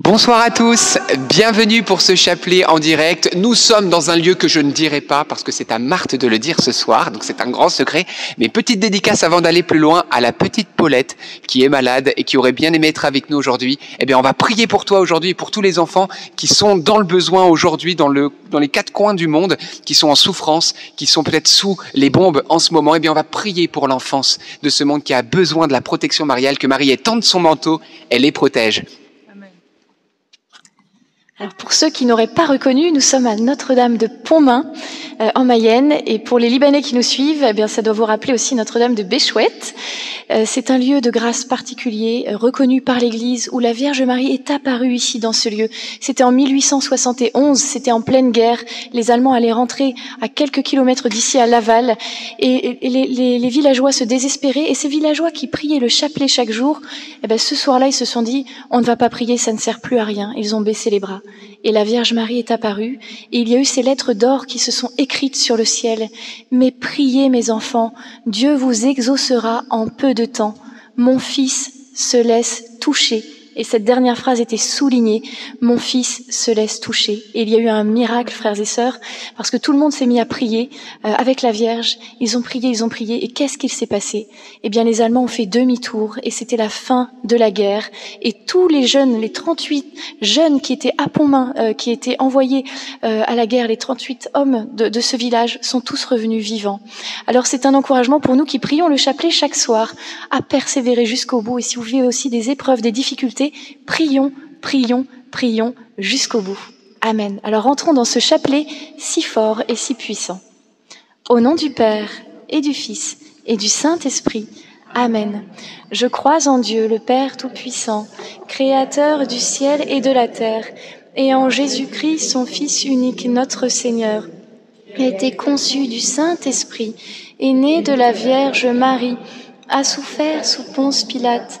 Bonsoir à tous, bienvenue pour ce chapelet en direct. Nous sommes dans un lieu que je ne dirai pas parce que c'est à Marthe de le dire ce soir, donc c'est un grand secret. Mais petite dédicace avant d'aller plus loin à la petite Paulette qui est malade et qui aurait bien aimé être avec nous aujourd'hui. Eh bien, on va prier pour toi aujourd'hui et pour tous les enfants qui sont dans le besoin aujourd'hui, dans, le, dans les quatre coins du monde, qui sont en souffrance, qui sont peut-être sous les bombes en ce moment. Eh bien, on va prier pour l'enfance de ce monde qui a besoin de la protection mariale, que Marie étende son manteau, elle les protège. Pour ceux qui n'auraient pas reconnu, nous sommes à Notre-Dame de Pontmain, euh, en Mayenne. Et pour les Libanais qui nous suivent, eh bien, ça doit vous rappeler aussi Notre-Dame de Béchouette. Euh, c'est un lieu de grâce particulier, euh, reconnu par l'Église, où la Vierge Marie est apparue ici dans ce lieu. C'était en 1871, c'était en pleine guerre. Les Allemands allaient rentrer à quelques kilomètres d'ici à Laval. Et, les, les, les, villageois se désespéraient. Et ces villageois qui priaient le chapelet chaque jour, eh bien, ce soir-là, ils se sont dit, on ne va pas prier, ça ne sert plus à rien. Ils ont baissé les bras et la Vierge Marie est apparue, et il y a eu ces lettres d'or qui se sont écrites sur le ciel. Mais priez, mes enfants, Dieu vous exaucera en peu de temps. Mon fils se laisse toucher et cette dernière phrase était soulignée. Mon fils se laisse toucher. Et il y a eu un miracle, frères et sœurs, parce que tout le monde s'est mis à prier euh, avec la Vierge. Ils ont prié, ils ont prié. Et qu'est-ce qu'il s'est passé? Eh bien, les Allemands ont fait demi-tour et c'était la fin de la guerre. Et tous les jeunes, les 38 jeunes qui étaient à Pontmain, euh, qui étaient envoyés euh, à la guerre, les 38 hommes de, de ce village, sont tous revenus vivants. Alors, c'est un encouragement pour nous qui prions le chapelet chaque soir à persévérer jusqu'au bout. Et si vous vivez aussi des épreuves, des difficultés, prions, prions, prions jusqu'au bout. Amen. Alors entrons dans ce chapelet si fort et si puissant. Au nom du Père et du Fils et du Saint-Esprit. Amen. Je crois en Dieu, le Père Tout-Puissant, Créateur du ciel et de la terre, et en Jésus-Christ, son Fils unique, notre Seigneur, qui a été conçu du Saint-Esprit, et né de la Vierge Marie, a souffert sous Ponce Pilate,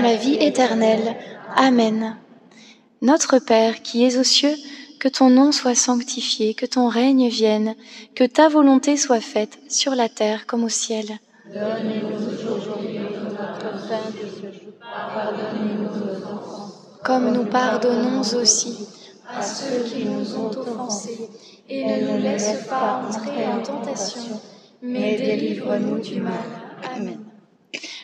la vie éternelle. Amen. Notre Père qui es aux cieux, que ton nom soit sanctifié, que ton règne vienne, que ta volonté soit faite sur la terre comme au ciel. Donne-nous aujourd'hui notre pain de ce jour. Pardonne-nous nos offenses, comme nous pardonnons aussi à ceux qui nous ont offensés, et ne nous laisse pas entrer en tentation, mais délivre-nous du mal. Amen.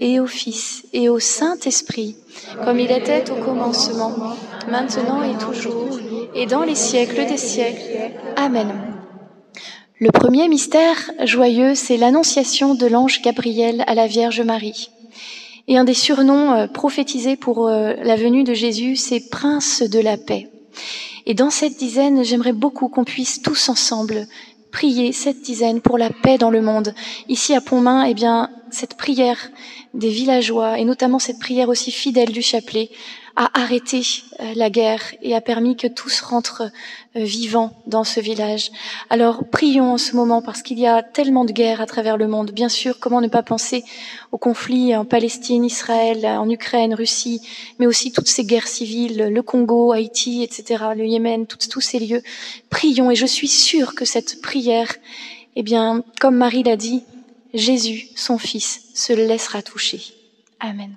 et au Fils et au Saint-Esprit, comme il était au commencement, maintenant et toujours, et dans les siècles des siècles. Amen. Le premier mystère joyeux, c'est l'annonciation de l'ange Gabriel à la Vierge Marie. Et un des surnoms euh, prophétisés pour euh, la venue de Jésus, c'est Prince de la paix. Et dans cette dizaine, j'aimerais beaucoup qu'on puisse tous ensemble prier cette dizaine pour la paix dans le monde. Ici à Pontmain, eh bien, cette prière des villageois et notamment cette prière aussi fidèle du chapelet a arrêté euh, la guerre et a permis que tous rentrent euh, vivants dans ce village. Alors prions en ce moment parce qu'il y a tellement de guerres à travers le monde. Bien sûr, comment ne pas penser aux conflits en Palestine, Israël, en Ukraine, Russie, mais aussi toutes ces guerres civiles, le Congo, Haïti, etc., le Yémen, tous ces lieux. Prions et je suis sûre que cette prière, eh bien, comme Marie l'a dit, Jésus, son Fils, se laissera toucher. Amen.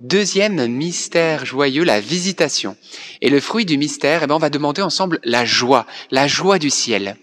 Deuxième mystère joyeux, la visitation. Et le fruit du mystère, eh ben, on va demander ensemble la joie, la joie du ciel.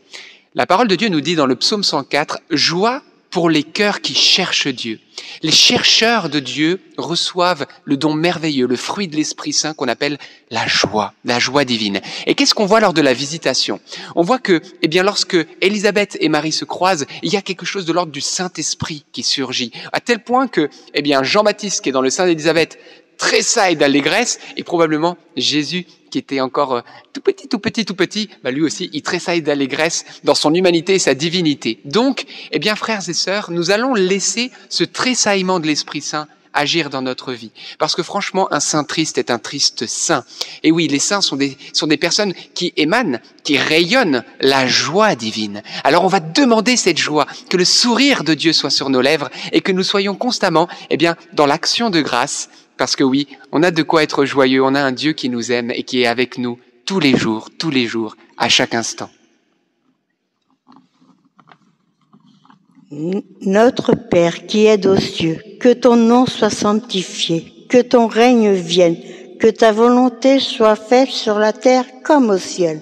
La parole de Dieu nous dit dans le psaume 104, joie pour les cœurs qui cherchent Dieu. Les chercheurs de Dieu reçoivent le don merveilleux, le fruit de l'Esprit Saint qu'on appelle la joie, la joie divine. Et qu'est-ce qu'on voit lors de la visitation? On voit que, eh bien, lorsque Élisabeth et Marie se croisent, il y a quelque chose de l'ordre du Saint-Esprit qui surgit, à tel point que, eh bien, Jean-Baptiste qui est dans le sein d'Élisabeth tressaille d'allégresse et probablement Jésus qui était encore euh, tout petit, tout petit, tout petit, bah lui aussi, il tressaille d'allégresse dans son humanité et sa divinité. Donc, eh bien, frères et sœurs, nous allons laisser ce tressaillement de l'Esprit Saint agir dans notre vie. Parce que franchement, un saint triste est un triste saint. Et oui, les saints sont des, sont des personnes qui émanent, qui rayonnent la joie divine. Alors on va demander cette joie, que le sourire de Dieu soit sur nos lèvres et que nous soyons constamment, eh bien, dans l'action de grâce parce que oui, on a de quoi être joyeux, on a un Dieu qui nous aime et qui est avec nous tous les jours, tous les jours, à chaque instant. Notre Père qui es aux cieux, que ton nom soit sanctifié, que ton règne vienne, que ta volonté soit faite sur la terre comme au ciel.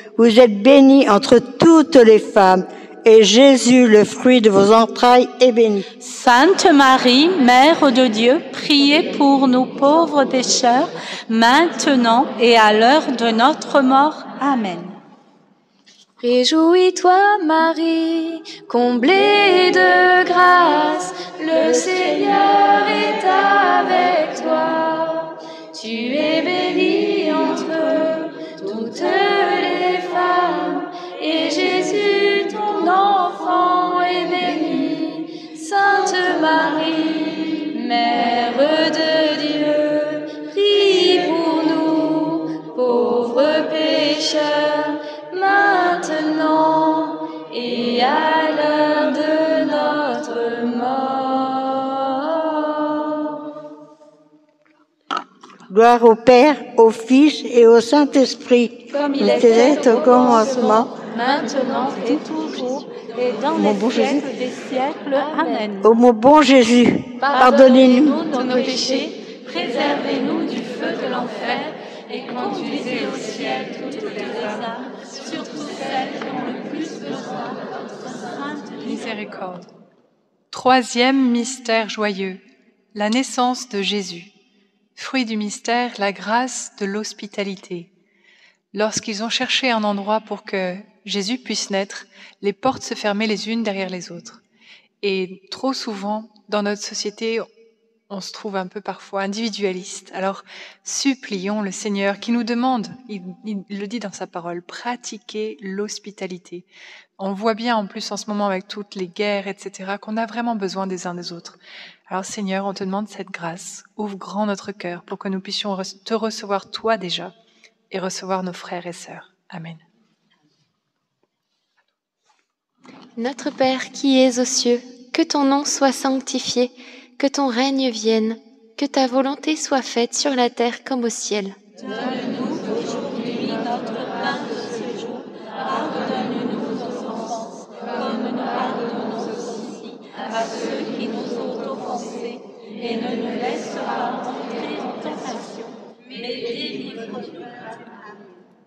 Vous êtes bénie entre toutes les femmes, et Jésus, le fruit de vos entrailles, est béni. Sainte Marie, Mère de Dieu, priez pour nous pauvres pécheurs, maintenant et à l'heure de notre mort. Amen. Réjouis-toi, Marie, comblée de grâce, le Seigneur est avec toi. Tu es bénie entre toutes les femmes, et Jésus, ton enfant est béni. Sainte Marie, Mère de Dieu, prie pour nous, pauvres pécheurs, maintenant et à l'heure de notre mort. Gloire au Père, au Fils et au Saint-Esprit comme il était était au commencement, maintenant et toujours, et dans Mon les bon Jésus. siècles des siècles. Amen. Ô mon bon Jésus, pardonnez-nous Pardonnez-nous nos péchés, préservez-nous du feu de l'enfer, et conduisez au ciel toutes les âmes, surtout celles qui ont le plus besoin de votre sainte Miséricorde. Troisième mystère joyeux, la naissance de Jésus. Fruit du mystère, la grâce de l'hospitalité. Lorsqu'ils ont cherché un endroit pour que Jésus puisse naître, les portes se fermaient les unes derrière les autres. Et trop souvent, dans notre société, on se trouve un peu parfois individualiste. Alors, supplions le Seigneur qui nous demande, il, le dit dans sa parole, pratiquer l'hospitalité. On voit bien en plus en ce moment avec toutes les guerres, etc., qu'on a vraiment besoin des uns des autres. Alors Seigneur, on te demande cette grâce. Ouvre grand notre cœur pour que nous puissions te recevoir toi déjà et recevoir nos frères et sœurs. Amen. Notre Père qui es aux cieux, que ton nom soit sanctifié, que ton règne vienne, que ta volonté soit faite sur la terre comme au ciel. Donne-nous aujourd'hui notre pain de ce jour. Pardonne-nous nos offenses, comme nous pardonnons aussi à ceux qui nous ont offensés. Et ne nous laisse pas entrer en tentation, mais délivre-nous du mal.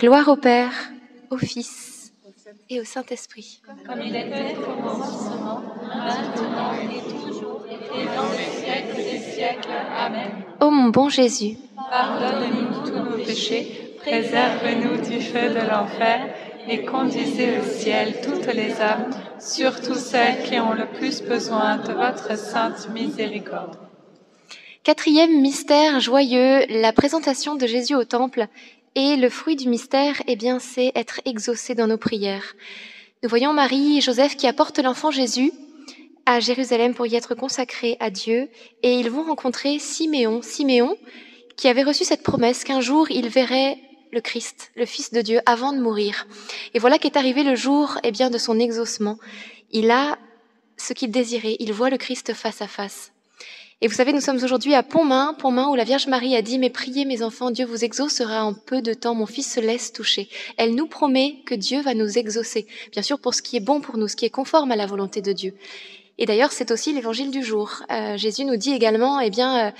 Gloire au Père, au Fils et au Saint-Esprit. Comme il était au commencement, maintenant et toujours, et dans les siècles des siècles. Amen. Ô mon bon Jésus, Pardonne-nous tous nos péchés, préserve-nous du feu de l'enfer et conduisez au ciel toutes les âmes, surtout celles qui ont le plus besoin de votre sainte miséricorde. quatrième mystère joyeux, la présentation de Jésus au Temple. Et le fruit du mystère, eh bien, c'est être exaucé dans nos prières. Nous voyons Marie et Joseph qui apportent l'enfant Jésus à Jérusalem pour y être consacré à Dieu, et ils vont rencontrer Siméon, Siméon, qui avait reçu cette promesse qu'un jour il verrait le Christ, le Fils de Dieu, avant de mourir. Et voilà qu'est arrivé le jour, eh bien, de son exaucement. Il a ce qu'il désirait. Il voit le Christ face à face. Et vous savez, nous sommes aujourd'hui à Pontmain, Pontmain où la Vierge Marie a dit, mais priez mes enfants, Dieu vous exaucera en peu de temps, mon fils se laisse toucher. Elle nous promet que Dieu va nous exaucer, bien sûr pour ce qui est bon pour nous, ce qui est conforme à la volonté de Dieu. Et d'ailleurs, c'est aussi l'évangile du jour. Euh, Jésus nous dit également, eh bien, euh,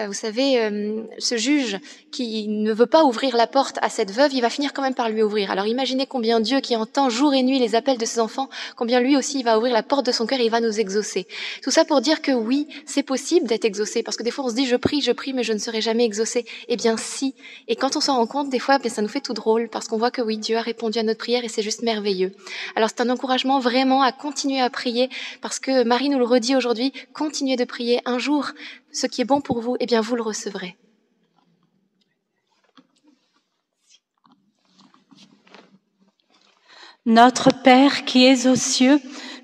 euh, vous savez, euh, ce juge qui ne veut pas ouvrir la porte à cette veuve, il va finir quand même par lui ouvrir. Alors imaginez combien Dieu, qui entend jour et nuit les appels de ses enfants, combien lui aussi il va ouvrir la porte de son cœur et il va nous exaucer. Tout ça pour dire que oui, c'est possible d'être exaucé, parce que des fois on se dit je prie, je prie, mais je ne serai jamais exaucé. Eh bien si. Et quand on s'en rend compte, des fois, eh bien, ça nous fait tout drôle, parce qu'on voit que oui, Dieu a répondu à notre prière et c'est juste merveilleux. Alors c'est un encouragement vraiment à continuer à prier, parce que Marie nous le redit aujourd'hui, continuez de prier. Un jour, ce qui est bon pour vous, eh bien vous le recevrez. Notre Père qui es aux cieux,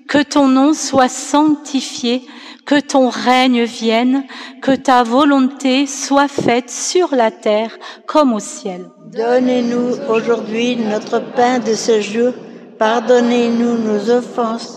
que ton nom soit sanctifié, que ton règne vienne, que ta volonté soit faite sur la terre comme au ciel. Donnez-nous aujourd'hui notre pain de ce jour. Pardonnez-nous nos offenses,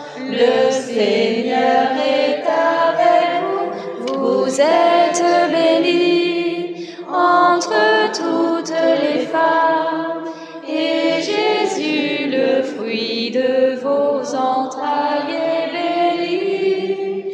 Le Seigneur est avec vous. Vous êtes bénie entre toutes les femmes. Et Jésus, le fruit de vos entrailles, est béni.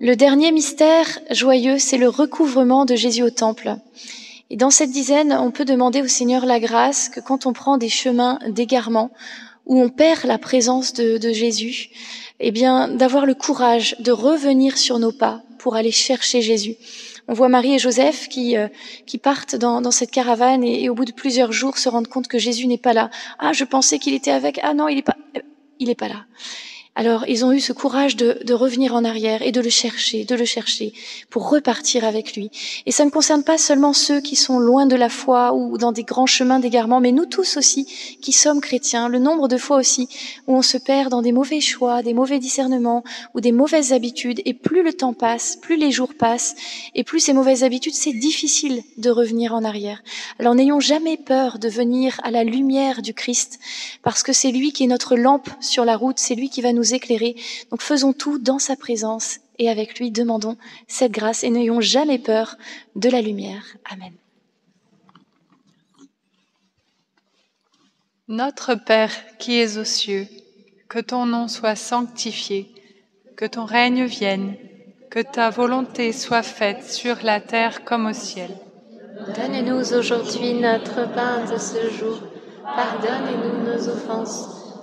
Le dernier mystère joyeux, c'est le recouvrement de Jésus au temple. Et dans cette dizaine, on peut demander au Seigneur la grâce que quand on prend des chemins d'égarement, où on perd la présence de, Jésus, eh bien, d'avoir le courage de revenir sur nos pas pour aller chercher Jésus. On voit Marie et Joseph qui, euh, qui partent dans, dans cette caravane et, au bout de plusieurs jours se rendent compte que Jésus n'est pas là. Ah, je pensais qu'il était avec. Ah non, il n'est pas. Il n'est pas là. Alors, ils ont eu ce courage de, de, revenir en arrière et de le chercher, de le chercher, pour repartir avec lui. Et ça ne concerne pas seulement ceux qui sont loin de la foi ou dans des grands chemins d'égarement, mais nous tous aussi, qui sommes chrétiens, le nombre de fois aussi où on se perd dans des mauvais choix, des mauvais discernements ou des mauvaises habitudes. Et plus le temps passe, plus les jours passent, et plus ces mauvaises habitudes, c'est difficile de revenir en arrière. Alors, n'ayons jamais peur de venir à la lumière du Christ, parce que c'est lui qui est notre lampe sur la route, c'est lui qui va nous éclairer. Donc faisons tout dans sa présence et avec lui demandons cette grâce et n'ayons jamais peur de la lumière. Amen. Notre Père qui es aux cieux, que ton nom soit sanctifié, que ton règne vienne, que ta volonté soit faite sur la terre comme au ciel. Donne-nous aujourd'hui notre pain de ce jour. Pardonne-nous nos offenses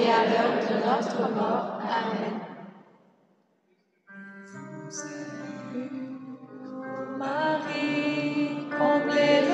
et à l'heure de notre mort. Amen. Marie, comblée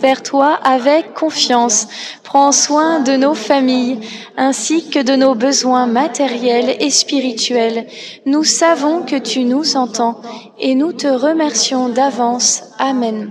vers toi avec confiance. Prends soin de nos familles ainsi que de nos besoins matériels et spirituels. Nous savons que tu nous entends et nous te remercions d'avance. Amen.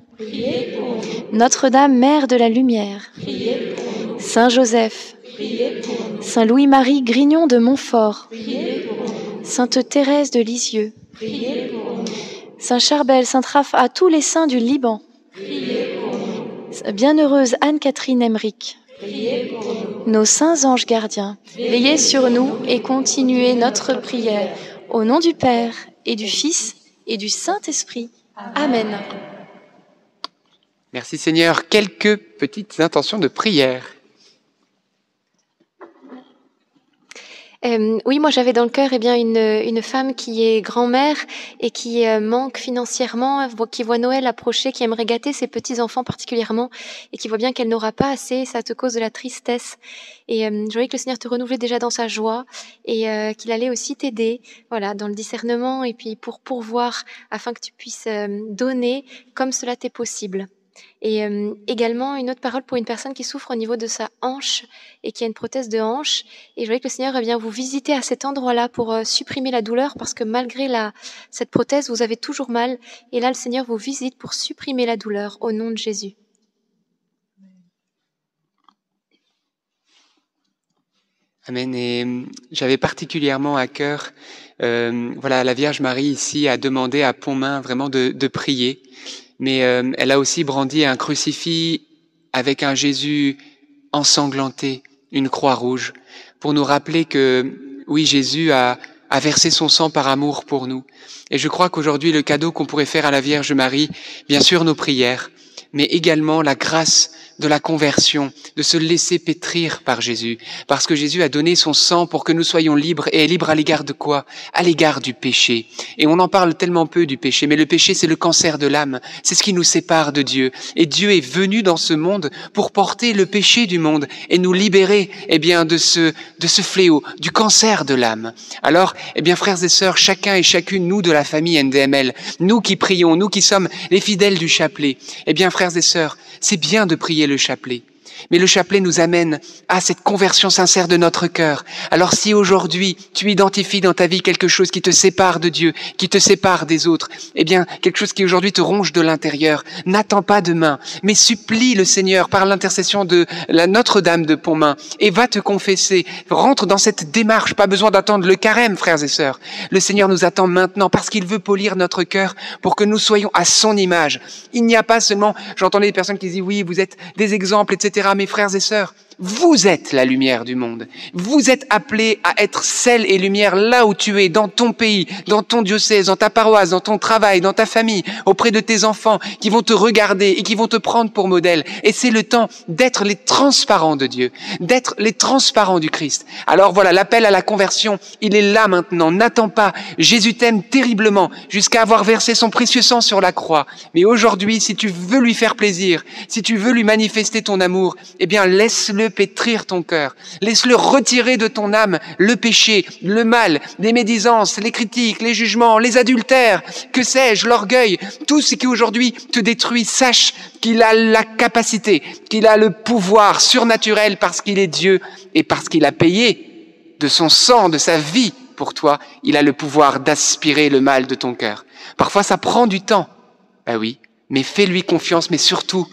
notre-Dame, Mère de la Lumière, Saint Joseph, Saint Louis-Marie Grignon de Montfort, Sainte Thérèse de Lisieux, Saint Charbel, Saint Raph, à tous les saints du Liban, Bienheureuse Anne-Catherine Emmerich, nos saints anges gardiens, veillez sur nous et continuez notre prière. Au nom du Père et du Fils et du Saint-Esprit. Amen. Merci Seigneur. Quelques petites intentions de prière. Euh, oui, moi j'avais dans le cœur eh bien une, une femme qui est grand-mère et qui euh, manque financièrement, qui voit Noël approcher, qui aimerait gâter ses petits enfants particulièrement et qui voit bien qu'elle n'aura pas assez, ça te cause de la tristesse. Et euh, je voyais que le Seigneur te renouvelait déjà dans sa joie et qu'il allait aussi t'aider, voilà, dans le discernement et puis pour pourvoir afin que tu puisses donner comme cela t'est possible. Et euh, également une autre parole pour une personne qui souffre au niveau de sa hanche et qui a une prothèse de hanche. Et je voudrais que le Seigneur vient vous visiter à cet endroit-là pour euh, supprimer la douleur parce que malgré cette prothèse, vous avez toujours mal. Et là, le Seigneur vous visite pour supprimer la douleur au nom de Jésus. Amen. Et euh, j'avais particulièrement à cœur, voilà, la Vierge Marie ici a demandé à Pontmain vraiment de prier mais euh, elle a aussi brandi un crucifix avec un Jésus ensanglanté, une croix rouge, pour nous rappeler que oui, Jésus a, a versé son sang par amour pour nous. Et je crois qu'aujourd'hui, le cadeau qu'on pourrait faire à la Vierge Marie, bien sûr nos prières, mais également la grâce de la conversion, de se laisser pétrir par Jésus, parce que Jésus a donné son sang pour que nous soyons libres, et libres à l'égard de quoi? À l'égard du péché. Et on en parle tellement peu du péché, mais le péché c'est le cancer de l'âme, c'est ce qui nous sépare de Dieu. Et Dieu est venu dans ce monde pour porter le péché du monde et nous libérer, eh bien, de ce, de ce fléau, du cancer de l'âme. Alors, eh bien, frères et sœurs, chacun et chacune, nous de la famille NDML, nous qui prions, nous qui sommes les fidèles du chapelet, eh bien, frères et sœurs, c'est bien de prier le chapelet. Mais le chapelet nous amène à cette conversion sincère de notre cœur. Alors si aujourd'hui tu identifies dans ta vie quelque chose qui te sépare de Dieu, qui te sépare des autres, eh bien quelque chose qui aujourd'hui te ronge de l'intérieur, n'attends pas demain, mais supplie le Seigneur par l'intercession de la Notre-Dame de Pontmain et va te confesser. Rentre dans cette démarche, pas besoin d'attendre le carême, frères et sœurs. Le Seigneur nous attend maintenant parce qu'il veut polir notre cœur pour que nous soyons à son image. Il n'y a pas seulement, j'entendais des personnes qui disent oui, vous êtes des exemples, etc mes frères et sœurs, vous êtes la lumière du monde. Vous êtes appelés à être sel et lumière là où tu es, dans ton pays, dans ton diocèse, dans ta paroisse, dans ton travail, dans ta famille, auprès de tes enfants qui vont te regarder et qui vont te prendre pour modèle. Et c'est le temps d'être les transparents de Dieu, d'être les transparents du Christ. Alors voilà, l'appel à la conversion, il est là maintenant. N'attends pas. Jésus t'aime terriblement jusqu'à avoir versé son précieux sang sur la croix. Mais aujourd'hui, si tu veux lui faire plaisir, si tu veux lui manifester ton amour, eh bien laisse-le pétrir ton cœur. Laisse-le retirer de ton âme le péché, le mal, les médisances, les critiques, les jugements, les adultères, que sais-je, l'orgueil, tout ce qui aujourd'hui te détruit. Sache qu'il a la capacité, qu'il a le pouvoir surnaturel parce qu'il est Dieu et parce qu'il a payé de son sang, de sa vie pour toi. Il a le pouvoir d'aspirer le mal de ton cœur. Parfois ça prend du temps. Ben oui, mais fais-lui confiance, mais surtout,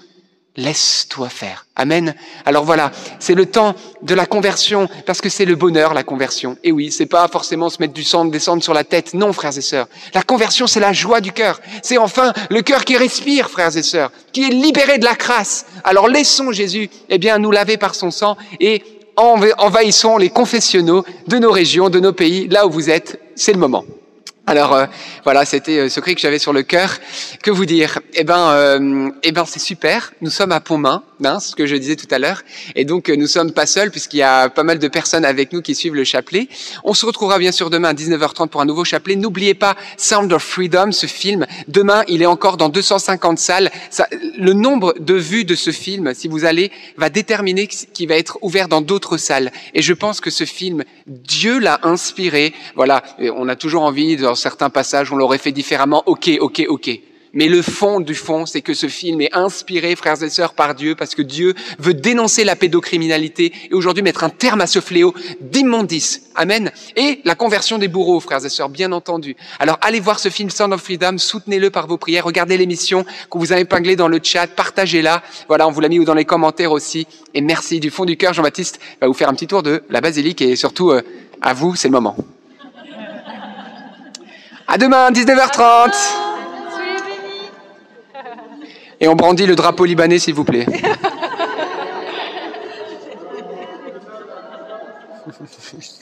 Laisse-toi faire. Amen. Alors voilà, c'est le temps de la conversion parce que c'est le bonheur la conversion. Et oui, c'est pas forcément se mettre du sang descendre sur la tête. Non, frères et sœurs. La conversion, c'est la joie du cœur. C'est enfin le cœur qui respire, frères et sœurs, qui est libéré de la crasse. Alors laissons Jésus, eh bien, nous laver par son sang et envahissons les confessionnaux de nos régions, de nos pays, là où vous êtes. C'est le moment. Alors euh, voilà, c'était euh, ce cri que j'avais sur le cœur. Que vous dire? Eh ben, euh, eh ben, c'est super. Nous sommes à Pontmain, hein, ce que je disais tout à l'heure, et donc nous sommes pas seuls puisqu'il y a pas mal de personnes avec nous qui suivent le chapelet. On se retrouvera bien sûr demain à 19h30 pour un nouveau chapelet. N'oubliez pas Sound of Freedom, ce film. Demain, il est encore dans 250 salles. Ça, le nombre de vues de ce film, si vous allez, va déterminer qui va être ouvert dans d'autres salles. Et je pense que ce film, Dieu l'a inspiré. Voilà, on a toujours envie, dans certains passages, on l'aurait fait différemment. Ok, ok, ok. Mais le fond du fond, c'est que ce film est inspiré, frères et sœurs, par Dieu, parce que Dieu veut dénoncer la pédocriminalité et aujourd'hui mettre un terme à ce fléau d'immondice. Amen. Et la conversion des bourreaux, frères et sœurs, bien entendu. Alors allez voir ce film Sound of Freedom, soutenez-le par vos prières, regardez l'émission qu'on vous a épinglée dans le chat, partagez-la. Voilà, on vous l'a mis dans les commentaires aussi. Et merci du fond du cœur, Jean-Baptiste va vous faire un petit tour de la basilique et surtout euh, à vous, c'est le moment. À demain, 19h30. Et on brandit le drapeau libanais, s'il vous plaît.